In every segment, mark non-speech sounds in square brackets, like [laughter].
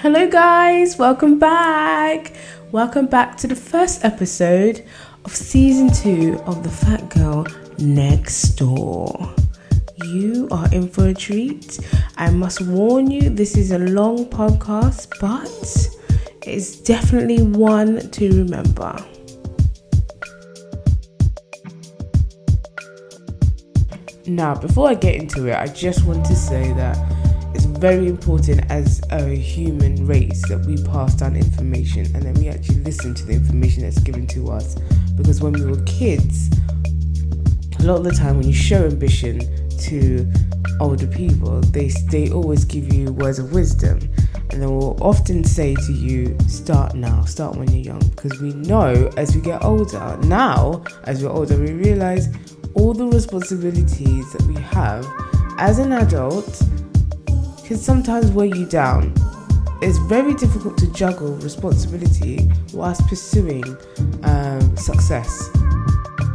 Hello, guys, welcome back. Welcome back to the first episode of season two of The Fat Girl Next Door. You are in for a treat. I must warn you, this is a long podcast, but it's definitely one to remember. Now, before I get into it, I just want to say that very important as a human race that we pass down information and then we actually listen to the information that's given to us. Because when we were kids, a lot of the time when you show ambition to older people, they they always give you words of wisdom, and they will often say to you, "Start now, start when you're young," because we know as we get older. Now, as we're older, we realize all the responsibilities that we have as an adult can sometimes weigh you down. It's very difficult to juggle responsibility whilst pursuing um, success.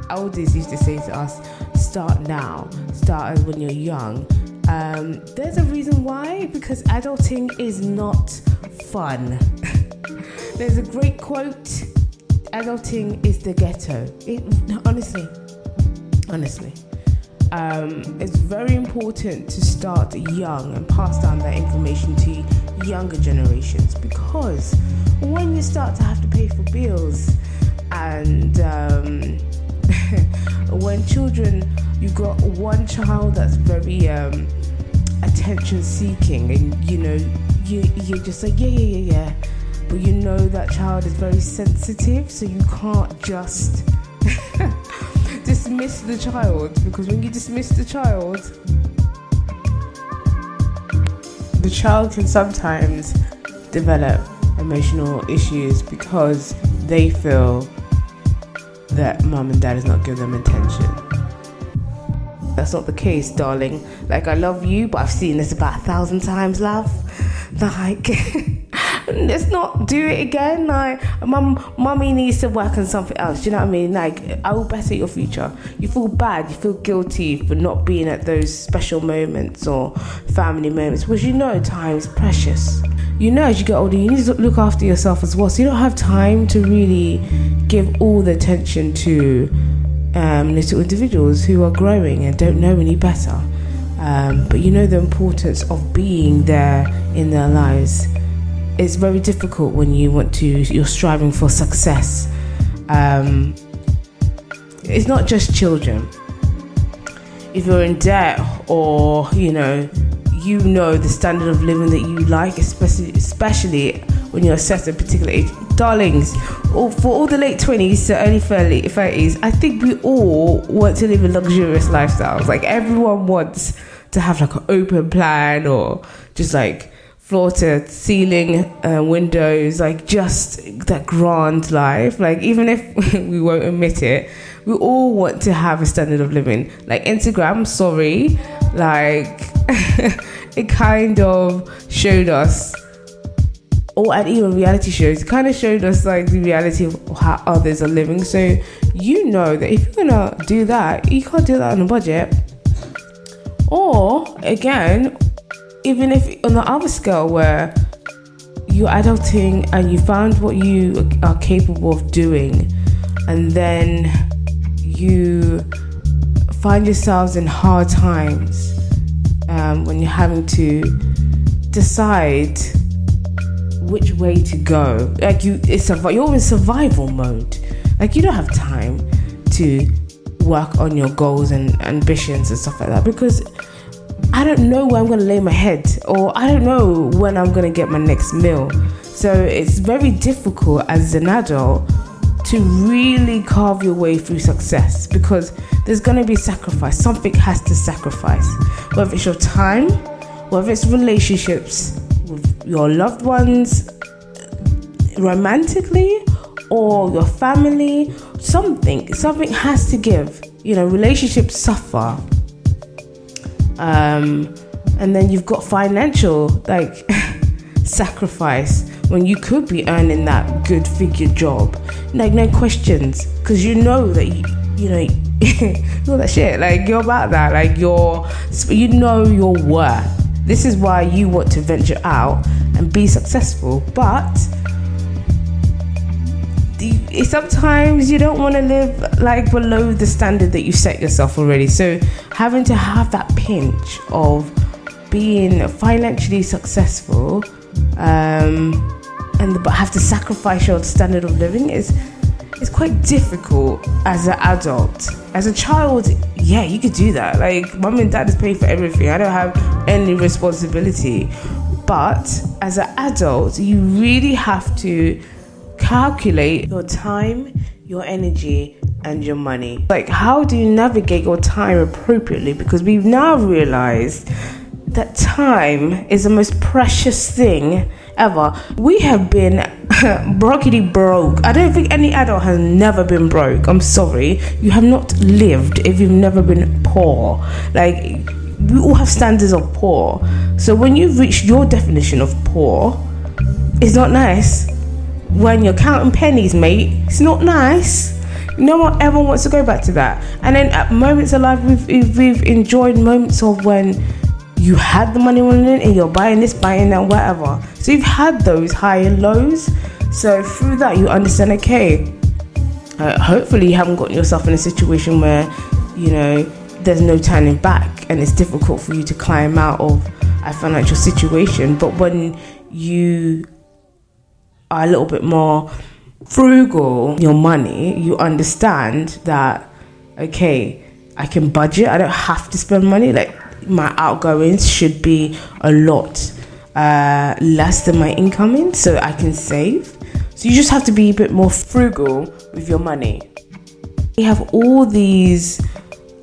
Elders used to say to us, start now, start when you're young. Um, there's a reason why, because adulting is not fun. [laughs] there's a great quote adulting is the ghetto. It, honestly, honestly. Um, it's very important to start young and pass down that information to younger generations because when you start to have to pay for bills and um, [laughs] when children, you've got one child that's very um, attention seeking and you know, you, you're just like, yeah, yeah, yeah, yeah. But you know that child is very sensitive, so you can't just [laughs] dismiss the child because when you dismiss the child, the child can sometimes develop emotional issues because they feel that mom and dad is not giving them attention. That's not the case, darling. Like, I love you, but I've seen this about a thousand times, love. [laughs] Like, [laughs] let's not do it again. Like, mum, mummy needs to work on something else. Do you know what I mean? Like, I will better your future. You feel bad, you feel guilty for not being at those special moments or family moments, because you know time is precious. You know, as you get older, you need to look after yourself as well. So you don't have time to really give all the attention to um, little individuals who are growing and don't know any better. Um, but you know the importance of being there in their lives. It's very difficult when you want to, you're striving for success. Um, it's not just children. If you're in debt or, you know, you know the standard of living that you like, especially, especially when you're set at a particular age. Darlings, for all the late 20s to early 30s, I think we all want to live a luxurious lifestyle. Like everyone wants to have like an open plan or just like floor to ceiling uh, windows, like just that grand life. Like even if [laughs] we won't admit it, we all want to have a standard of living. Like Instagram, sorry, like [laughs] it kind of showed us or and even reality shows kind of showed us like the reality of how others are living so you know that if you're gonna do that you can't do that on a budget or again even if on the other scale where you're adulting and you found what you are capable of doing and then you find yourselves in hard times um, when you're having to decide which way to go. Like you, it's a, you're in survival mode. Like you don't have time to work on your goals and ambitions and stuff like that because I don't know where I'm gonna lay my head or I don't know when I'm gonna get my next meal. So it's very difficult as an adult to really carve your way through success because there's gonna be sacrifice. Something has to sacrifice, whether it's your time, whether it's relationships with your loved ones romantically or your family something something has to give you know relationships suffer um, and then you've got financial like [laughs] sacrifice when you could be earning that good figure job like no questions because you know that you, you know [laughs] all that shit like you're about that like you're you know your worth This is why you want to venture out and be successful. But sometimes you don't want to live like below the standard that you set yourself already. So having to have that pinch of being financially successful um, and but have to sacrifice your standard of living is is quite difficult as an adult. As a child, yeah, you could do that. Like mom and dad is paying for everything. I don't have any responsibility. But as an adult, you really have to calculate your time, your energy, and your money. Like, how do you navigate your time appropriately? Because we've now realized that time is the most precious thing ever. We have been [laughs] brockety broke. I don't think any adult has never been broke. I'm sorry. You have not lived if you've never been poor. Like, we all have standards of poor. So when you've reached your definition of poor, it's not nice. When you're counting pennies, mate, it's not nice. No one ever wants to go back to that. And then at moments of life, we've, we've enjoyed moments of when you had the money running in and you're buying this, buying that, whatever. So you've had those high and lows. So through that, you understand, okay, uh, hopefully you haven't gotten yourself in a situation where, you know, there's no turning back and it's difficult for you to climb out of a financial situation. But when you are a little bit more frugal your money, you understand that, okay, I can budget, I don't have to spend money. Like, my outgoings should be a lot uh, less than my incoming so I can save. So you just have to be a bit more frugal with your money. You have all these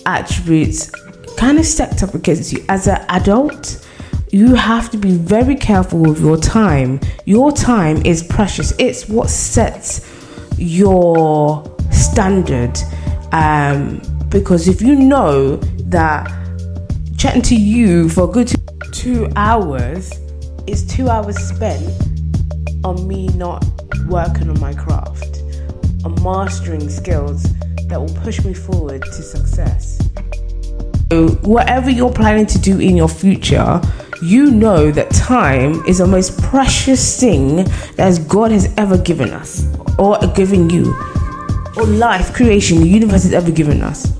attributes kind of stacked up against you as an adult. You have to be very careful with your time. Your time is precious. It's what sets your standard. Um, because if you know that chatting to you for good two hours is two hours spent on me not working on my craft, on mastering skills that will push me forward to success. So, whatever you're planning to do in your future, you know that time is the most precious thing that God has ever given us, or given you, or life, creation, the universe has ever given us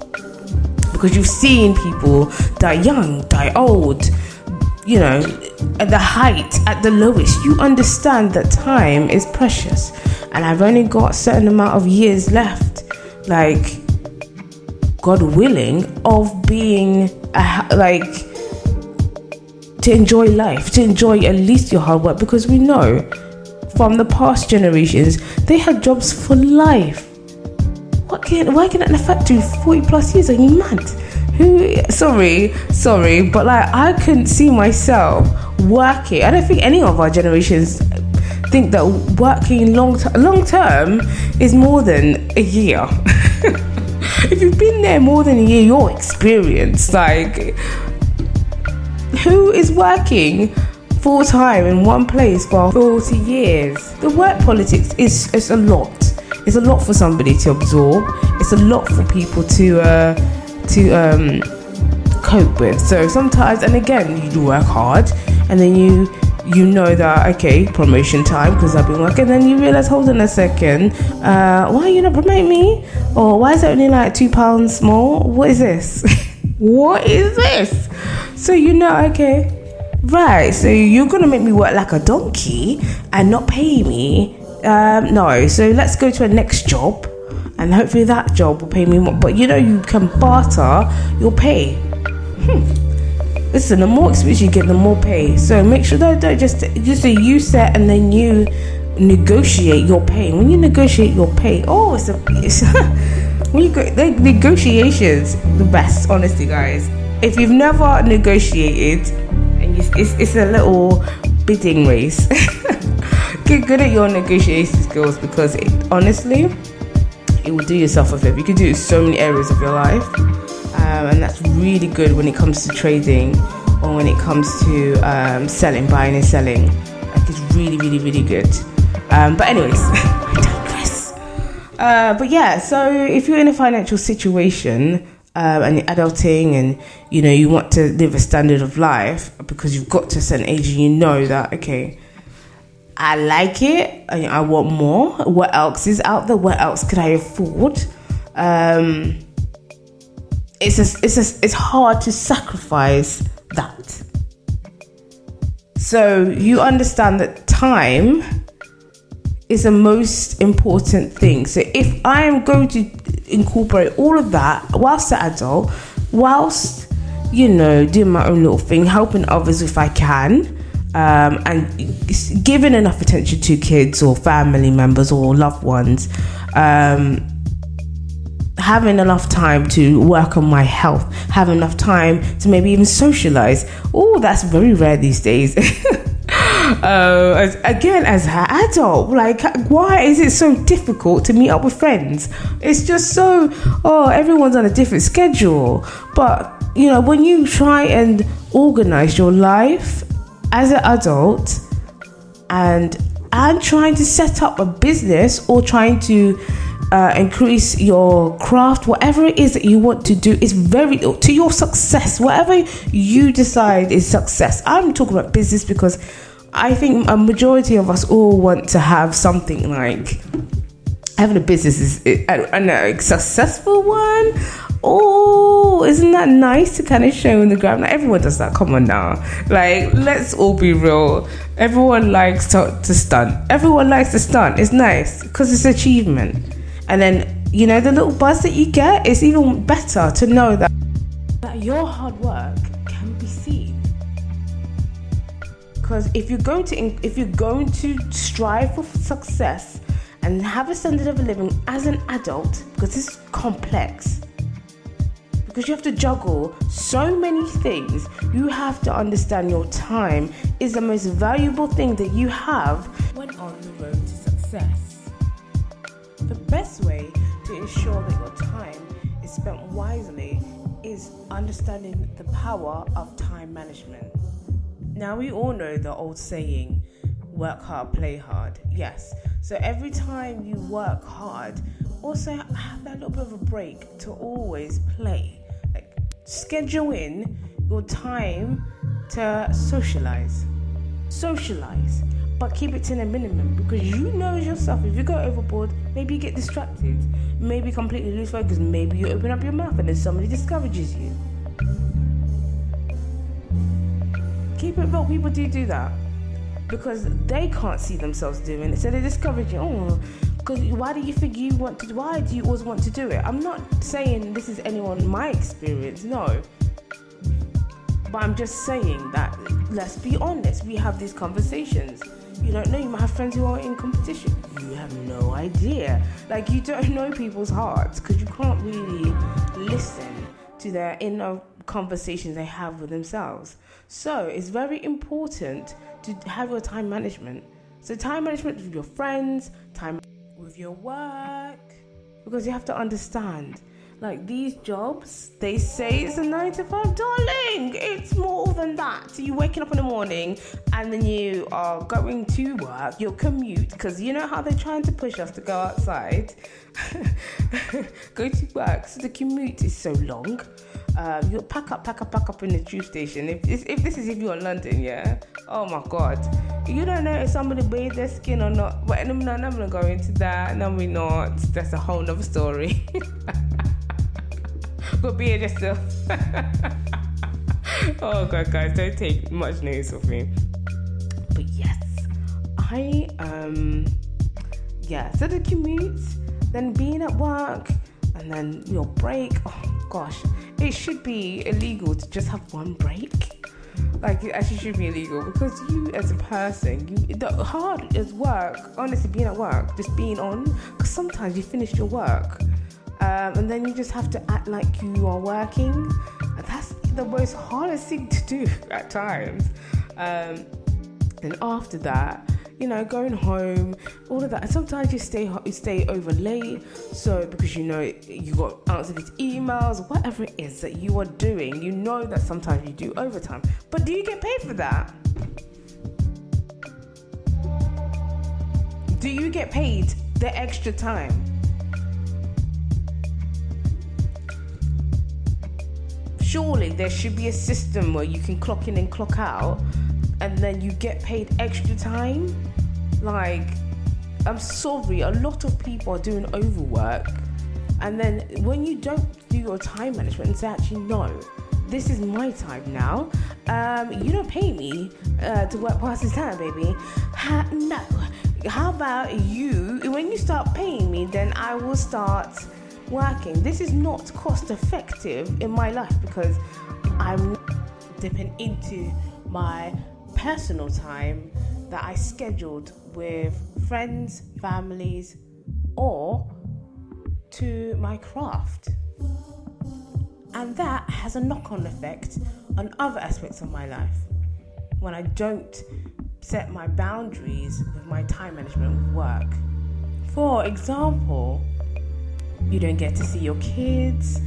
because you've seen people die young, die old, you know, at the height, at the lowest. You understand that time is precious, and I've only got a certain amount of years left. Like, God willing, of being a, like to enjoy life, to enjoy at least your hard work, because we know from the past generations they had jobs for life what can working at the factory 40 plus years? Are you mad? Who sorry, sorry, but like I couldn't see myself working. I don't think any of our generations think that working long long term is more than a year. [laughs] if you've been there more than a year, you're experienced. Like who is working full time in one place for 40 years? The work politics is, a lot it's a lot for somebody to absorb. It's a lot for people to uh, to um, cope with. So sometimes, and again, you work hard, and then you you know that okay, promotion time because I've been working. Then you realize, hold on a second, uh, why are you not promoting me? Or why is it only like two pounds more? What is this? [laughs] what is this? So you know, okay, right. So you're gonna make me work like a donkey and not pay me um, no, so let's go to a next job, and hopefully that job will pay me more. But you know, you can barter your pay. Hmm. Listen, the more experience you get, the more pay. So make sure that don't just just say you set and then you negotiate your pay. When you negotiate your pay, oh, it's a it's [laughs] when you go the negotiations the best. Honestly, guys, if you've never negotiated, and you, it's it's a little bidding race. [laughs] get good at your negotiation skills because it, honestly, it will do yourself a favor. You can do it in so many areas of your life, um, and that's really good when it comes to trading or when it comes to um, selling, buying and selling. Like it's really, really, really good. Um, but anyways. [laughs] Uh, but yeah, so if you're in a financial situation um, and you're adulting and you know you want to live a standard of life because you've got to a certain age and you know that okay I like it and I want more. What else is out there? What else could I afford? Um, it's a, it's a, it's hard to sacrifice that. So you understand that time is the most important thing so if I am going to incorporate all of that whilst an adult, whilst you know doing my own little thing, helping others if I can, um, and giving enough attention to kids or family members or loved ones. Um, having enough time to work on my health, having enough time to maybe even socialize. Oh, that's very rare these days. [laughs] uh, as, again, as an adult, like, why is it so difficult to meet up with friends? It's just so, oh, everyone's on a different schedule. But, you know, when you try and organize your life as an adult and and trying to set up a business or trying to uh, increase your craft, whatever it is that you want to do, is very to your success. Whatever you decide is success. I'm talking about business because I think a majority of us all want to have something like having a business is a successful one. Oh, isn't that nice to kind of show in the gram? Like everyone does that. Come on now, like let's all be real. Everyone likes to, to stunt. Everyone likes to stunt. It's nice because it's achievement. And then you know the little buzz that you get is even better to know that that your hard work because if you're going to if you're going to strive for success and have a standard of living as an adult because it's complex because you have to juggle so many things you have to understand your time is the most valuable thing that you have when on the road to success. The best way to ensure that your time is spent wisely is understanding the power of time management now, we all know the old saying, work hard, play hard. Yes. So every time you work hard, also have that little bit of a break to always play. Like, schedule in your time to socialize. Socialize. But keep it to a minimum because you know yourself. If you go overboard, maybe you get distracted, maybe completely lose focus, maybe you open up your mouth and then somebody discourages you. Keep it real. People do do that because they can't see themselves doing it, so they discourage you. Oh, because why do you think you want to? Why do you always want to do it? I'm not saying this is anyone my experience. No. But I'm just saying that let's be honest, we have these conversations. You don't know, you might have friends who are in competition. You have no idea. Like, you don't [laughs] know people's hearts because you can't really listen to their inner conversations they have with themselves. So it's very important to have your time management. So time management with your friends, time with your work, because you have to understand. Like these jobs, they say it's a nine to five, darling. It's more than that. So you're waking up in the morning and then you are going to work, your commute, because you know how they're trying to push us to go outside, [laughs] go to work. So the commute is so long um, you pack up, pack up, pack up in the tube station. If, if this is if you're in London, yeah. Oh my God, you don't know if somebody bathed their skin or not. But I'm not, I'm gonna go into that. No, we're not. That's a whole nother story. [laughs] Go be yourself. [laughs] oh God, guys, don't take much notice of me. But yes, I um, yeah. So the commute, then being at work, and then your break. Oh gosh, it should be illegal to just have one break. Like it actually should be illegal because you, as a person, you the hard as work. Honestly, being at work, just being on, because sometimes you finish your work, um, and then you just have to act like you are working. That's the most hardest thing to do [laughs] at times. Um, and after that, you know, going home, all of that. And sometimes you stay you stay over late, so because you know you got answer these emails, whatever it is that you are doing, you know that sometimes you do overtime. But do you get paid for that? Do you get paid the extra time? Surely there should be a system where you can clock in and clock out and then you get paid extra time. Like, I'm sorry, a lot of people are doing overwork. And then when you don't do your time management and say, actually, no, this is my time now. Um, you don't pay me uh, to work past this time, baby. Ha- no. How about you? When you start paying me, then I will start working. This is not cost effective in my life because I'm dipping into my personal time that I scheduled with friends, families, or to my craft. And that has a knock on effect on other aspects of my life. When I don't set my boundaries with my time management with work. For example, you don't get to see your kids,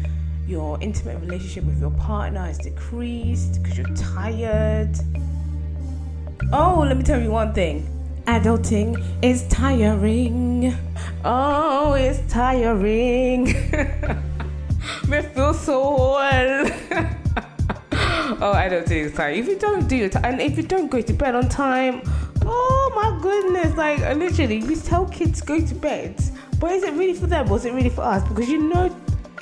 your intimate relationship with your partner is decreased because you're tired. Oh, let me tell you one thing adulting is tiring. Oh, it's tiring. [laughs] Me feel so well. [laughs] oh, adulting is tiring. If you don't do it, and if you don't go to bed on time, oh my goodness, like literally, we tell kids go to bed, but is it really for them or is it really for us? Because you know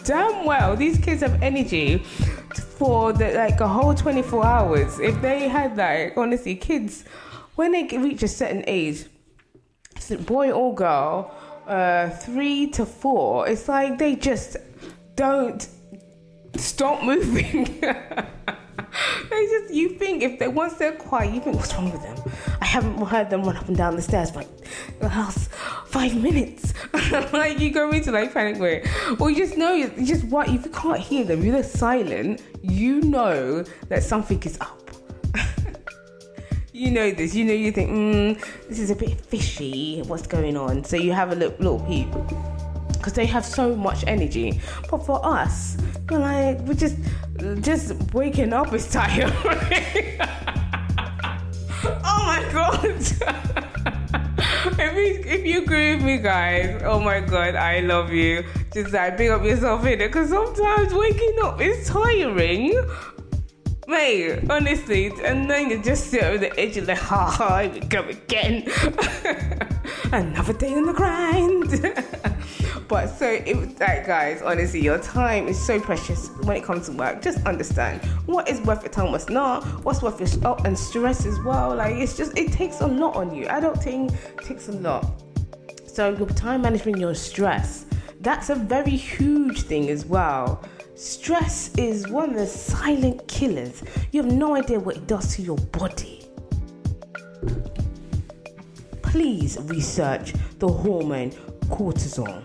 damn well these kids have energy for the, like a whole 24 hours. If they had like honestly, kids when they reach a certain age, boy or girl, uh, three to four, it's like they just don't stop [laughs] moving. [laughs] they just you think if they once they're quiet, you think what's wrong with them? Haven't heard them run up and down the stairs for like the last five minutes. [laughs] like you go into like panic mode, or you just know you just what if you can't hear them, you're silent. You know that something is up [laughs] you know this. You know you think, mm, this is a bit fishy. What's going on? So you have a little, little peep because they have so much energy. But for us, we're like we're just just waking up is [laughs] tiring. [laughs] oh my god. [laughs] if you if you agree with me, guys, oh my god, I love you. Just like big up yourself in it, because sometimes waking up is tiring. Mate, honestly, and then you just sit over the edge of the [laughs] ha ha, we go again. Another day on the grind. [laughs] but so it was like guys, honestly, your time is so precious when it comes to work. Just understand what is worth your time, what's not, what's worth your oh, and stress as well. Like it's just it takes a lot on you. Adulting takes a lot. So your time management, your stress, that's a very huge thing as well Stress is one of the silent killers. You have no idea what it does to your body. Please research the hormone cortisol.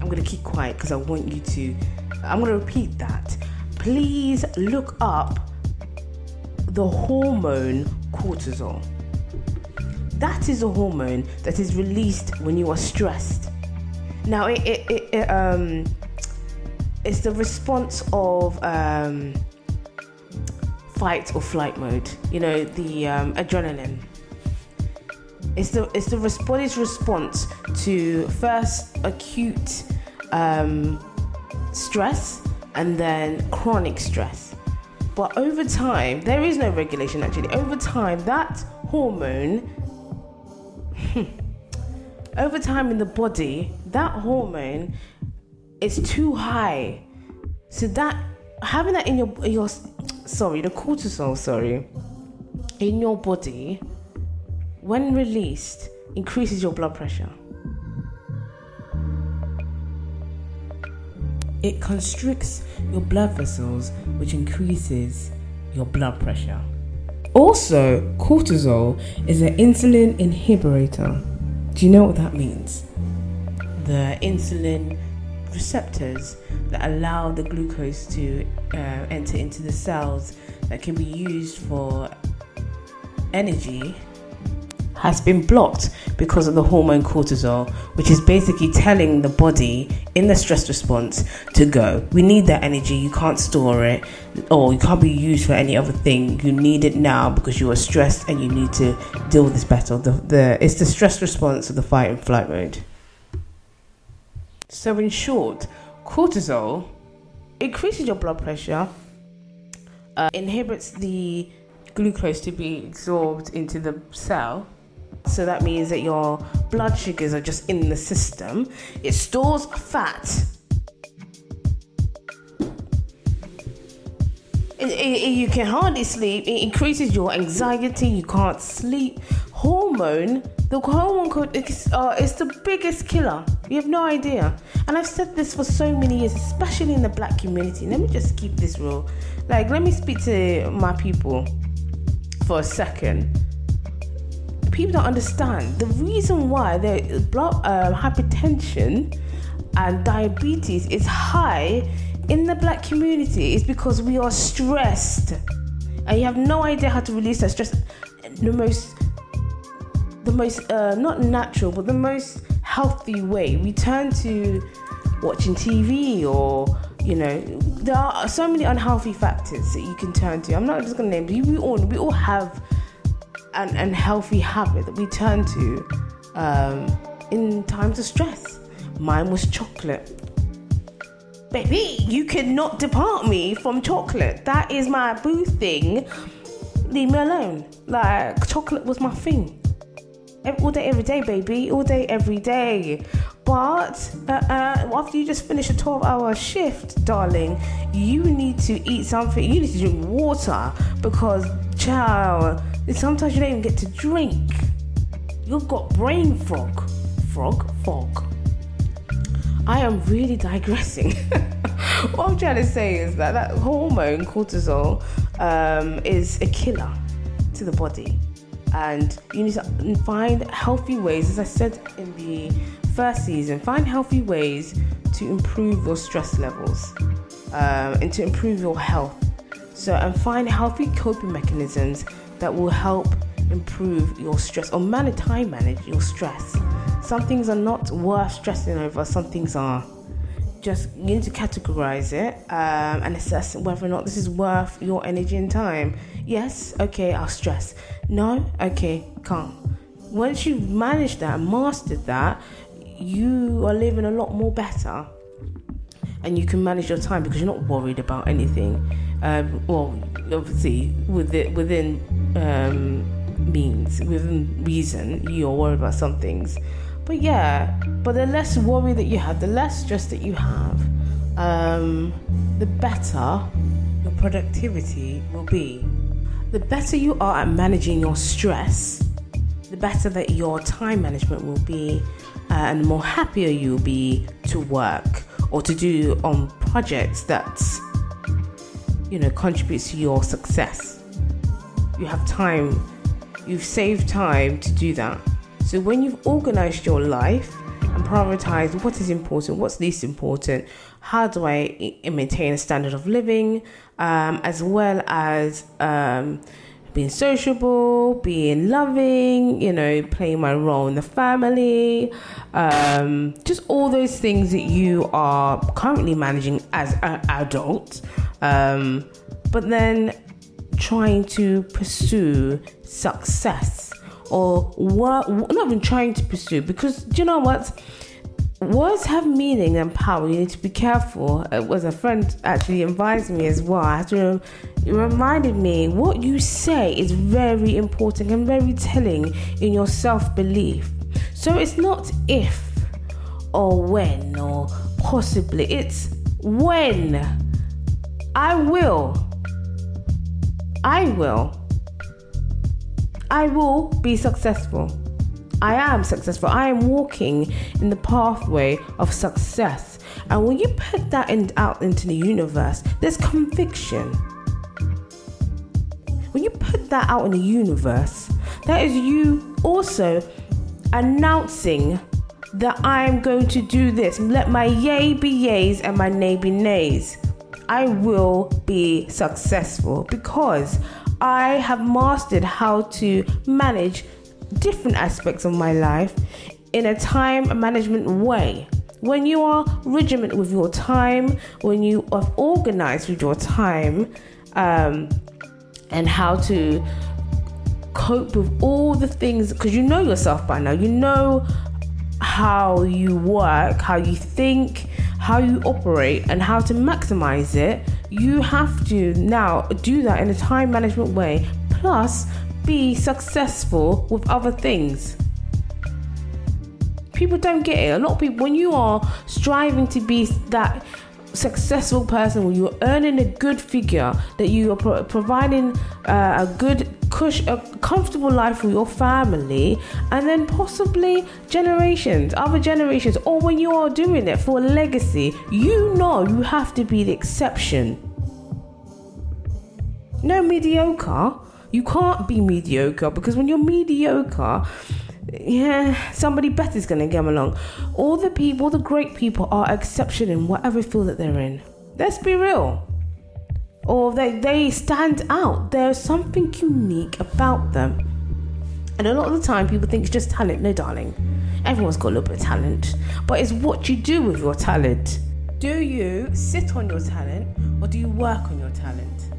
I'm going to keep quiet because I want you to. I'm going to repeat that. Please look up the hormone cortisol. That is a hormone that is released when you are stressed. Now, it, it, it, it um, it's the response of um, fight or flight mode. You know, the um, adrenaline. It's the it's the body's response to first acute um, stress and then chronic stress. But over time, there is no regulation actually. Over time, that hormone [laughs] over time in the body, that hormone is too high. So that having that in your your sorry, the cortisol, sorry, in your body, when released, increases your blood pressure. It constricts your blood vessels, which increases your blood pressure. Also, cortisol is an insulin inhibitor do you know what that means? The insulin receptors that allow the glucose to uh, enter into the cells that can be used for energy has been blocked because of the hormone cortisol, which is basically telling the body in the stress response to go. We need that energy, you can't store it, or it can't be used for any other thing. You need it now because you are stressed and you need to deal with this battle. The, the, it's the stress response of the fight and flight mode. So, in short, cortisol increases your blood pressure, uh, inhibits the glucose to be absorbed into the cell. So that means that your blood sugars are just in the system. It stores fat. It, it, you can hardly sleep. It increases your anxiety. You can't sleep. Hormone, the hormone is uh, it's the biggest killer. You have no idea. And I've said this for so many years, especially in the black community. Let me just keep this real. Like, let me speak to my people for a second. People don't understand the reason why the blood uh, hypertension and diabetes is high in the black community is because we are stressed, and you have no idea how to release that stress. The most, the most uh, not natural, but the most healthy way. We turn to watching TV or you know there are so many unhealthy factors that you can turn to. I'm not just going to name them we all we all have an unhealthy habit that we turn to um, in times of stress. Mine was chocolate. Baby you cannot depart me from chocolate. That is my boo thing. Leave me alone. Like chocolate was my thing all day every day baby all day every day but uh, uh, after you just finish a 12 hour shift, darling, you need to eat something. You need to drink water because, child, sometimes you don't even get to drink. You've got brain fog. Frog? Fog. I am really digressing. [laughs] what I'm trying to say is that that hormone, cortisol, um, is a killer to the body. And you need to find healthy ways, as I said in the first season, find healthy ways to improve your stress levels um, and to improve your health. So, and find healthy coping mechanisms that will help improve your stress or manage time manage your stress. Some things are not worth stressing over, some things are. Just you need to categorize it um, and assess whether or not this is worth your energy and time. Yes, okay, I'll stress. No, okay, calm. Once you've managed that, mastered that, you are living a lot more better and you can manage your time because you're not worried about anything. Um, well, obviously, within, within um, means, within reason, you're worried about some things. But yeah, but the less worry that you have, the less stress that you have, um, the better your productivity will be. The better you are at managing your stress, the better that your time management will be uh, and the more happier you'll be to work or to do on projects that you know contributes to your success. You have time you've saved time to do that. So when you've organized your life and prioritized what is important what's least important how do i maintain a standard of living um, as well as um, being sociable, being loving, you know, playing my role in the family, um, just all those things that you are currently managing as an adult, um, but then trying to pursue success or work, not even trying to pursue, because do you know what? Words have meaning and power. You need to be careful. It was a friend actually advised me as well. It reminded me what you say is very important and very telling in your self belief. So it's not if or when or possibly, it's when. I will. I will. I will be successful. I am successful. I am walking in the pathway of success. And when you put that in, out into the universe, there's conviction. When you put that out in the universe, that is you also announcing that I am going to do this. Let my yay be yays and my nay be nays. I will be successful because I have mastered how to manage different aspects of my life in a time management way. When you are regiment with your time, when you are organized with your time, um, and how to cope with all the things, because you know yourself by now, you know how you work, how you think, how you operate and how to maximize it, you have to now do that in a time management way, plus be successful with other things. People don't get it. A lot of people, when you are striving to be that successful person, when you're earning a good figure, that you are pro- providing uh, a good, cush, a comfortable life for your family, and then possibly generations, other generations, or when you are doing it for legacy, you know you have to be the exception. No mediocre. You can't be mediocre because when you're mediocre, yeah, somebody better is going to come along. All the people, all the great people, are exception in whatever field that they're in. Let's be real. Or they, they stand out. There's something unique about them. And a lot of the time, people think it's just talent. No, darling. Everyone's got a little bit of talent. But it's what you do with your talent. Do you sit on your talent or do you work on your talent?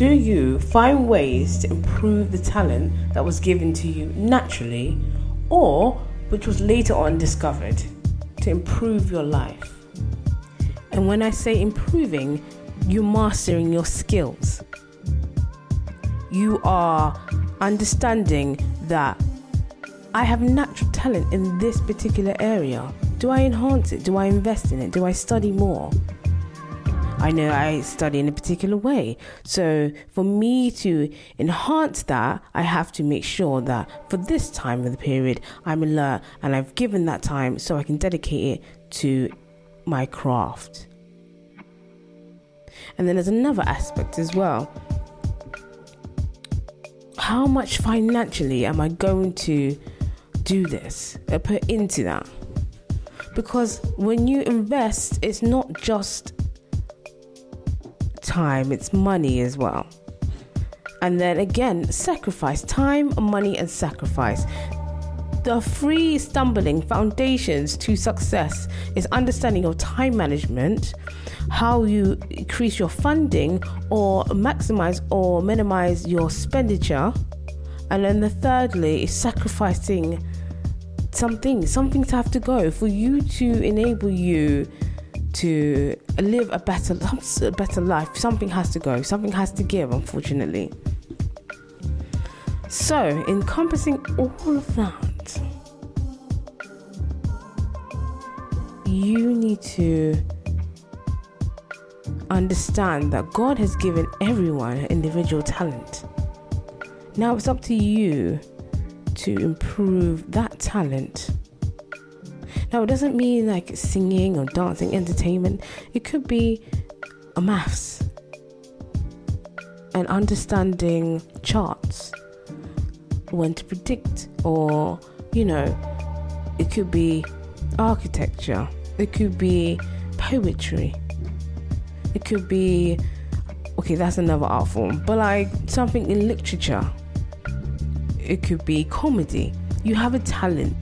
Do you find ways to improve the talent that was given to you naturally or which was later on discovered to improve your life? And when I say improving, you're mastering your skills. You are understanding that I have natural talent in this particular area. Do I enhance it? Do I invest in it? Do I study more? I know I study in a particular way. So for me to enhance that, I have to make sure that for this time of the period, I'm alert and I've given that time so I can dedicate it to my craft. And then there's another aspect as well. How much financially am I going to do this, uh, put into that? Because when you invest, it's not just time, it's money as well. And then again, sacrifice time, money, and sacrifice. The three stumbling foundations to success is understanding your time management, how you increase your funding or maximize or minimize your expenditure. And then the thirdly is sacrificing something. Some things have to go for you to enable you to live a better a better life. Something has to go. Something has to give unfortunately. So encompassing all of that you need to understand that God has given everyone individual talent. Now it's up to you to improve that talent now, it doesn't mean like singing or dancing, entertainment. It could be a maths and understanding charts, when to predict, or you know, it could be architecture, it could be poetry, it could be okay, that's another art form, but like something in literature, it could be comedy. You have a talent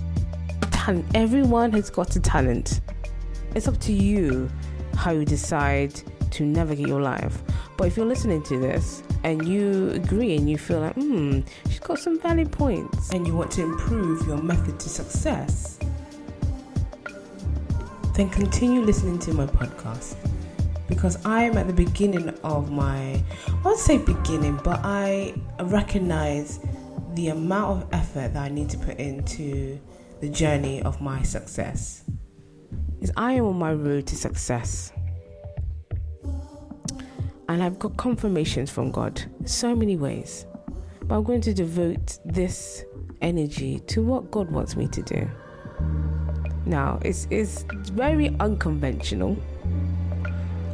talent. Everyone has got a talent. It's up to you how you decide to navigate your life. But if you're listening to this and you agree and you feel like, hmm, she's got some valid points, and you want to improve your method to success, then continue listening to my podcast because I am at the beginning of my, I won't say beginning, but I recognize the amount of effort that I need to put into the journey of my success. Is I am on my road to success. And I've got confirmations from God so many ways. But I'm going to devote this energy to what God wants me to do. Now, it's, it's very unconventional.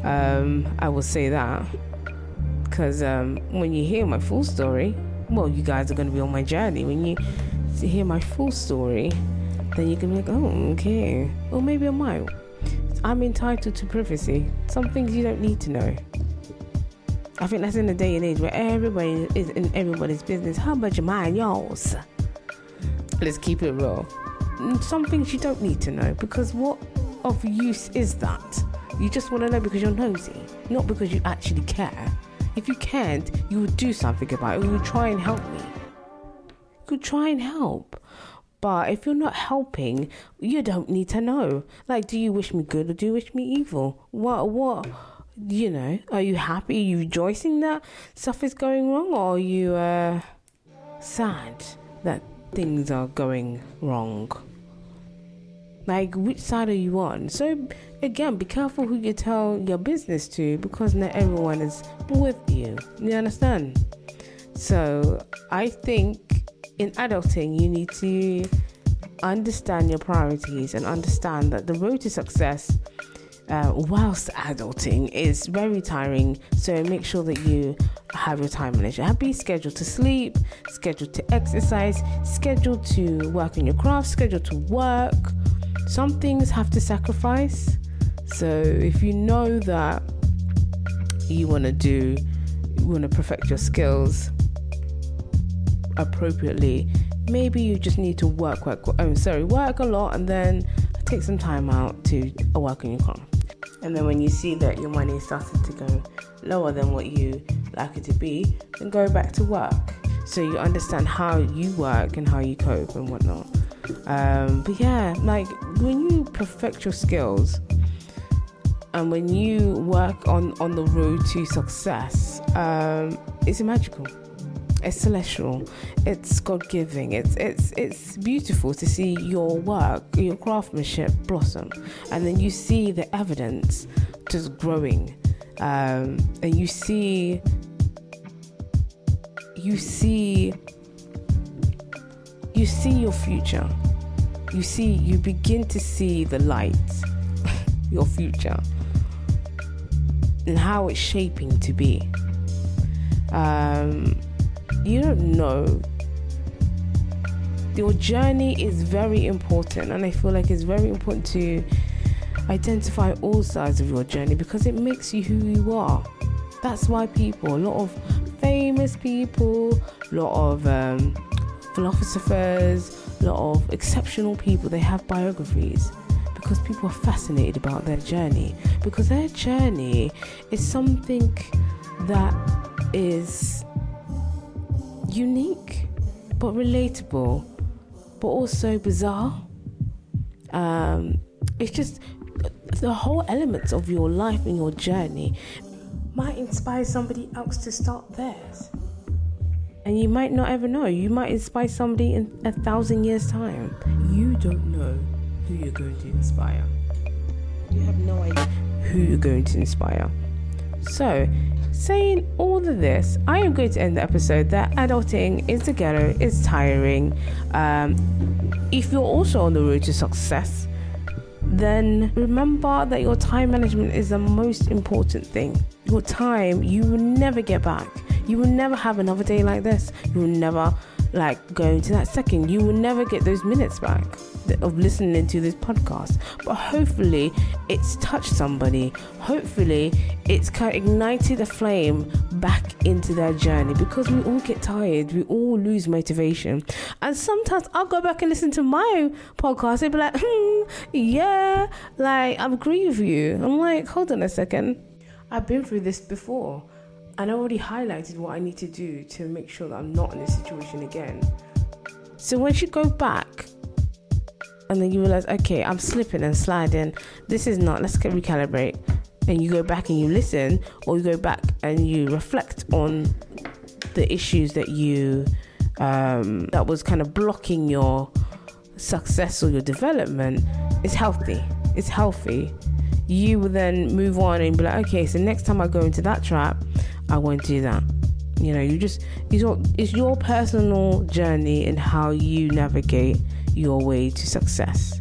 Um, I will say that. Because um, when you hear my full story, well, you guys are going to be on my journey. When you hear my full story, then you can be like, oh, okay. Or maybe I might. I'm entitled to privacy. Some things you don't need to know. I think that's in the day and age where everybody is in everybody's business. How much am I yours? Let's keep it real. Mm, some things you don't need to know because what of use is that? You just want to know because you're nosy, not because you actually care. If you can't, you would do something about it. Or you would try and help me. You could try and help. But if you're not helping, you don't need to know. Like, do you wish me good or do you wish me evil? What, what, you know, are you happy? Are you rejoicing that stuff is going wrong or are you uh, sad that things are going wrong? Like, which side are you on? So, again, be careful who you tell your business to because not everyone is with you. You understand? So, I think in adulting, you need to understand your priorities and understand that the road to success uh, whilst adulting is very tiring. So make sure that you have your time management. Be scheduled to sleep, scheduled to exercise, scheduled to work on your craft, scheduled to work. Some things have to sacrifice. So if you know that you want to do, you want to perfect your skills, appropriately, maybe you just need to work, work, oh, sorry, work a lot and then take some time out to work on your craft. And then when you see that your money is starting to go lower than what you like it to be, then go back to work. So you understand how you work and how you cope and whatnot. Um, but yeah, like when you perfect your skills and when you work on, on the road to success, um, it's magical it's celestial, it's God giving, it's it's it's beautiful to see your work, your craftsmanship blossom, and then you see the evidence just growing, um, and you see you see you see your future. You see, you begin to see the light, [laughs] your future, and how it's shaping to be. Um, you don't know. Your journey is very important, and I feel like it's very important to identify all sides of your journey because it makes you who you are. That's why people, a lot of famous people, a lot of um, philosophers, a lot of exceptional people, they have biographies because people are fascinated about their journey because their journey is something that is unique but relatable, but also bizarre. Um, it's just the whole elements of your life and your journey might inspire somebody else to start theirs. And you might not ever know. You might inspire somebody in a thousand years' time. You don't know who you're going to inspire. You have no idea who you're going to inspire. So, Saying all of this, I am going to end the episode that adulting is the ghetto, is tiring. Um, if you're also on the road to success, then remember that your time management is the most important thing. Your time, you will never get back. You will never have another day like this. You will never like go into that second. You will never get those minutes back of listening to this podcast. But hopefully, it's touched somebody. Hopefully, it's kind of ignited a flame back into their journey because we all get tired. We all lose motivation. And sometimes I'll go back and listen to my podcast and be like, hmm, yeah, like I agree with you. I'm like, hold on a second. I've been through this before and I already highlighted what I need to do to make sure that I'm not in this situation again. So once you go back and then you realize, okay, I'm slipping and sliding, this is not, let's recalibrate. And you go back and you listen, or you go back and you reflect on the issues that you, um, that was kind of blocking your success or your development, it's healthy. It's healthy. You will then move on and be like, okay, so next time I go into that trap, I won't do that. You know, you just it's your it's your personal journey and how you navigate your way to success.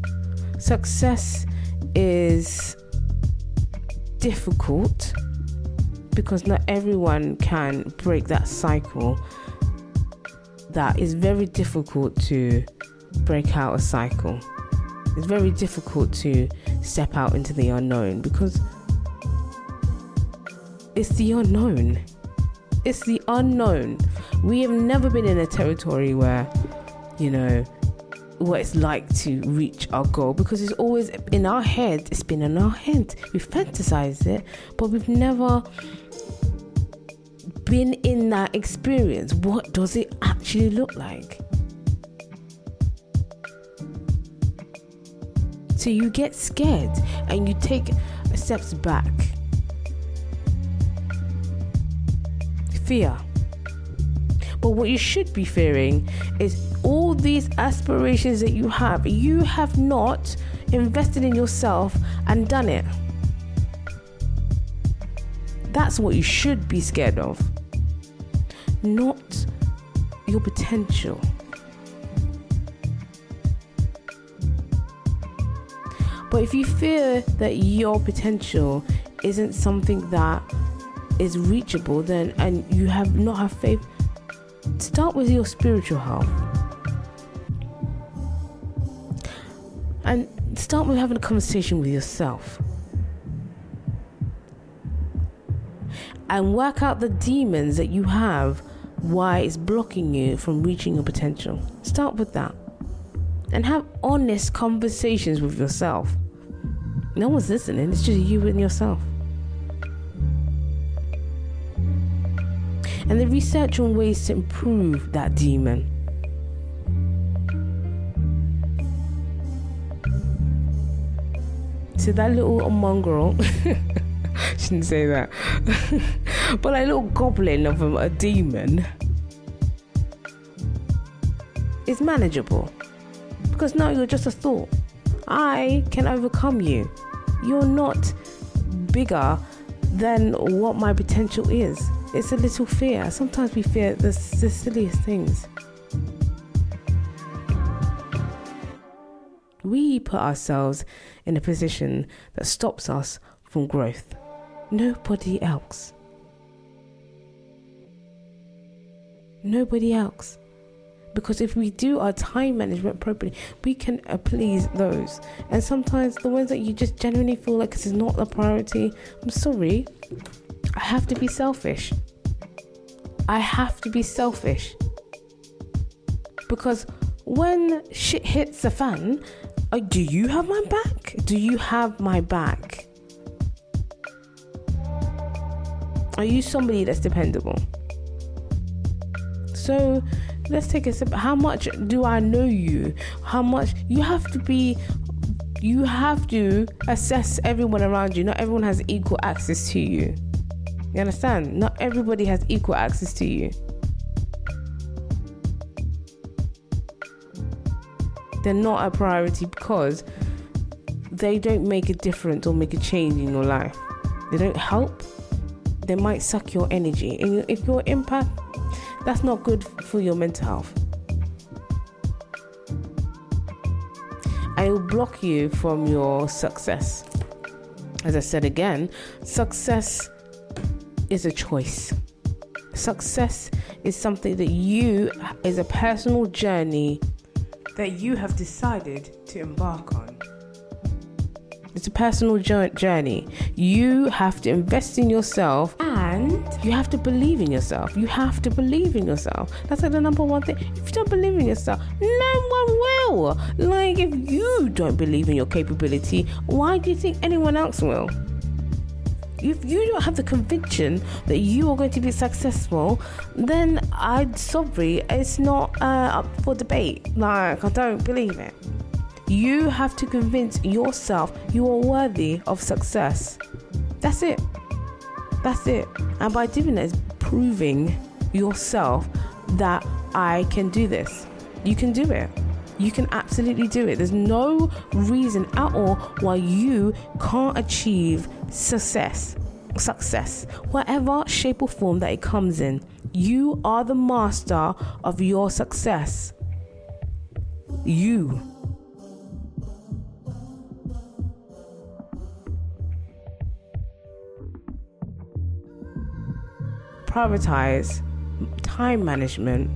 Success is difficult because not everyone can break that cycle. That is very difficult to break out a cycle. It's very difficult to step out into the unknown because it's the unknown. It's the unknown. We have never been in a territory where, you know, what it's like to reach our goal because it's always in our head. It's been in our head. We fantasize it, but we've never been in that experience. What does it actually look like? So you get scared and you take steps back. Fear. But what you should be fearing is all these aspirations that you have. You have not invested in yourself and done it. That's what you should be scared of, not your potential. But if you fear that your potential isn't something that is reachable, then and you have not have faith, start with your spiritual health. And start with having a conversation with yourself. And work out the demons that you have, why it's blocking you from reaching your potential. Start with that. And have honest conversations with yourself. No one's listening, it's just you and yourself. And then research on ways to improve that demon. So that little mongrel, [laughs] shouldn't say that, [laughs] but a little goblin of a, a demon is manageable because now you're just a thought. I can overcome you. You're not bigger than what my potential is. It's a little fear. Sometimes we fear the, the silliest things. We put ourselves in a position that stops us from growth. Nobody else. Nobody else. Because if we do our time management properly, we can uh, please those. And sometimes the ones that you just genuinely feel like this is not a priority, I'm sorry, I have to be selfish. I have to be selfish. Because when shit hits the fan, uh, do you have my back? Do you have my back? Are you somebody that's dependable? So let's take a step. How much do I know you? How much you have to be you have to assess everyone around you. Not everyone has equal access to you. You understand? Not everybody has equal access to you. They're not a priority because they don't make a difference or make a change in your life. They don't help. They might suck your energy. And if your impact that's not good for your mental health. I will block you from your success. As I said again, success is a choice. Success is something that you is a personal journey that you have decided to embark on. It's a personal journey. You have to invest in yourself and you have to believe in yourself. You have to believe in yourself. That's like the number one thing. If you don't believe in yourself, no one will. Like, if you don't believe in your capability, why do you think anyone else will? if you don't have the conviction that you are going to be successful, then I'm sorry, it's not uh, up for debate. Like, I don't believe it. You have to convince yourself you are worthy of success. That's it. That's it. And by doing that, is proving yourself that I can do this. You can do it. You can absolutely do it. There's no reason at all why you can't achieve success. Success, whatever shape or form that it comes in, you are the master of your success. You. Prioritize time management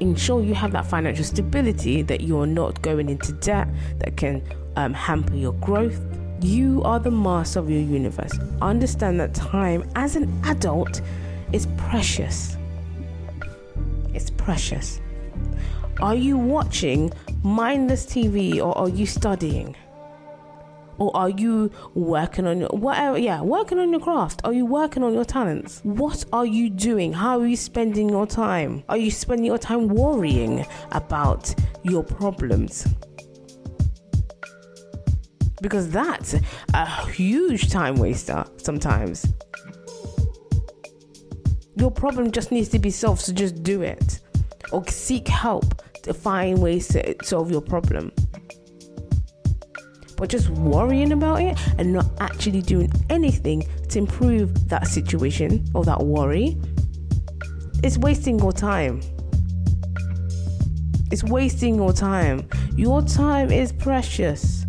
ensure you have that financial stability that you're not going into debt that can um, hamper your growth. You are the master of your universe. Understand that time as an adult is precious. It's precious. Are you watching mindless tv or are you studying or are you working on your whatever uh, yeah working on your craft are you working on your talents what are you doing how are you spending your time are you spending your time worrying about your problems because that's a huge time waster sometimes. Your problem just needs to be solved, so just do it. Or seek help to find ways to solve your problem. But just worrying about it and not actually doing anything to improve that situation or that worry is wasting your time. It's wasting your time. Your time is precious.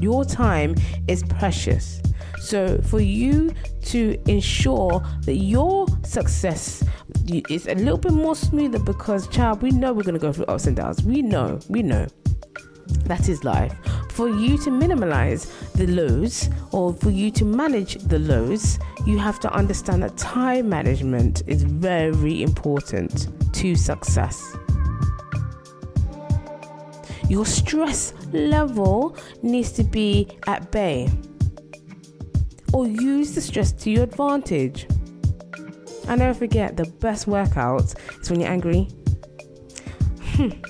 Your time is precious. So, for you to ensure that your success is a little bit more smoother, because, child, we know we're going to go through ups and downs. We know, we know. That is life. For you to minimize the lows or for you to manage the lows, you have to understand that time management is very important to success. Your stress level needs to be at bay or use the stress to your advantage. And never forget the best workout is when you're angry. [laughs]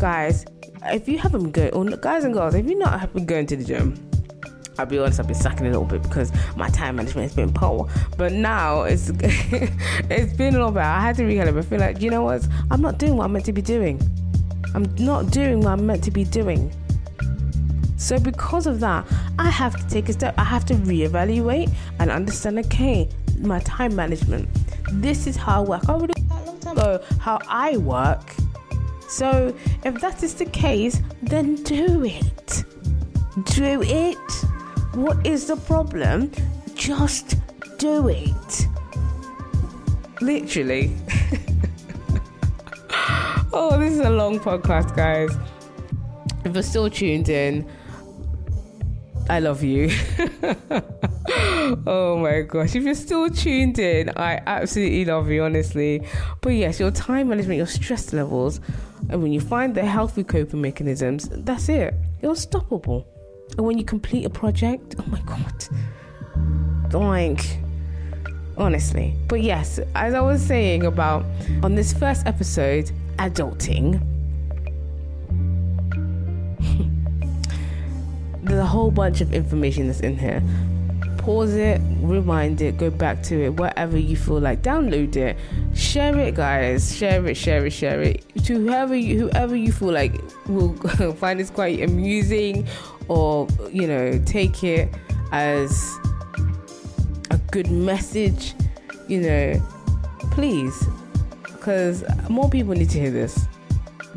Guys, if you haven't going, oh, or guys and girls, if you're not been going to the gym, I'll be honest, I've been sucking a little bit because my time management has been poor. But now it's [laughs] it's been a little bit. I had to recalibrate. I feel like you know what? I'm not doing what I'm meant to be doing. I'm not doing what I'm meant to be doing. So, because of that, I have to take a step. I have to reevaluate and understand okay, my time management. This is how I work. I already a long time ago how I work. So, if that is the case, then do it. Do it. What is the problem? Just do it. Literally. [laughs] oh, this is a long podcast, guys. If you're still tuned in, I love you. [laughs] [laughs] oh my gosh. If you're still tuned in, I absolutely love you, honestly. But yes, your time management, your stress levels, and when you find the healthy coping mechanisms, that's it. You're unstoppable. And when you complete a project, oh my god. Like, honestly. But yes, as I was saying about on this first episode, adulting. [laughs] There's a whole bunch of information that's in here. Pause it, rewind it, go back to it, whatever you feel like. Download it, share it, guys. Share it, share it, share it to whoever you, whoever you feel like will [laughs] find this quite amusing, or you know, take it as a good message. You know, please because more people need to hear this.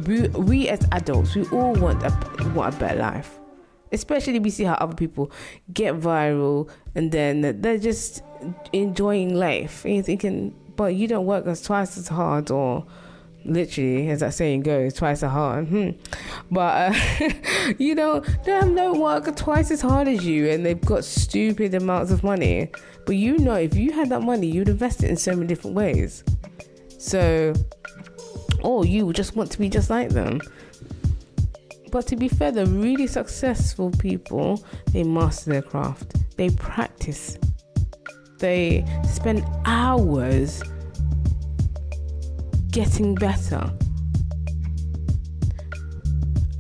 We, we as adults, we all want a want a better life. Especially we see how other people get viral and then they're just enjoying life. And you're thinking, but you don't work as twice as hard or literally, as that saying goes, twice as hard. Hmm. But uh, [laughs] you know, them don't work twice as hard as you, and they've got stupid amounts of money. But you know, if you had that money, you'd invest it in so many different ways. So, or you just want to be just like them. But to be fair, the really successful people, they master their craft. They practice. They spend hours getting better.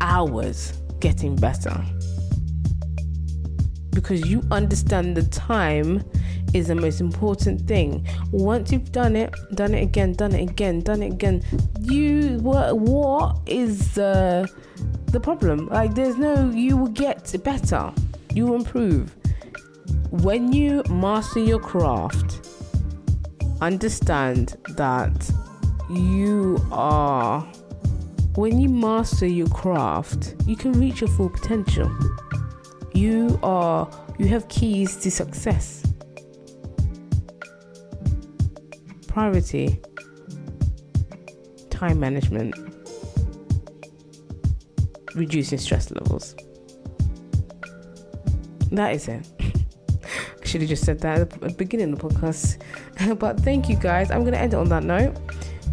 Hours getting better. Because you understand the time is the most important thing. Once you've done it, done it again, done it again, done it again, you what what is uh, the problem? Like there's no you will get better. You will improve. When you master your craft, understand that you are when you master your craft, you can reach your full potential. You are you have keys to success. Priority, time management, reducing stress levels. That is it. [laughs] I should have just said that at the beginning of the podcast. [laughs] but thank you guys. I'm going to end it on that note.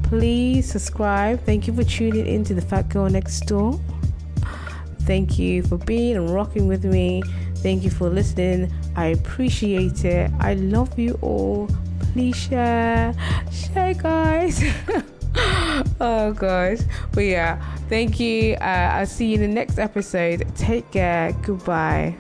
Please subscribe. Thank you for tuning in to the Fat Girl Next Door. Thank you for being and rocking with me. Thank you for listening. I appreciate it. I love you all please share share guys. [laughs] Oh gosh. But yeah. Thank you. Uh, i'll see you in the next episode. Take care. Goodbye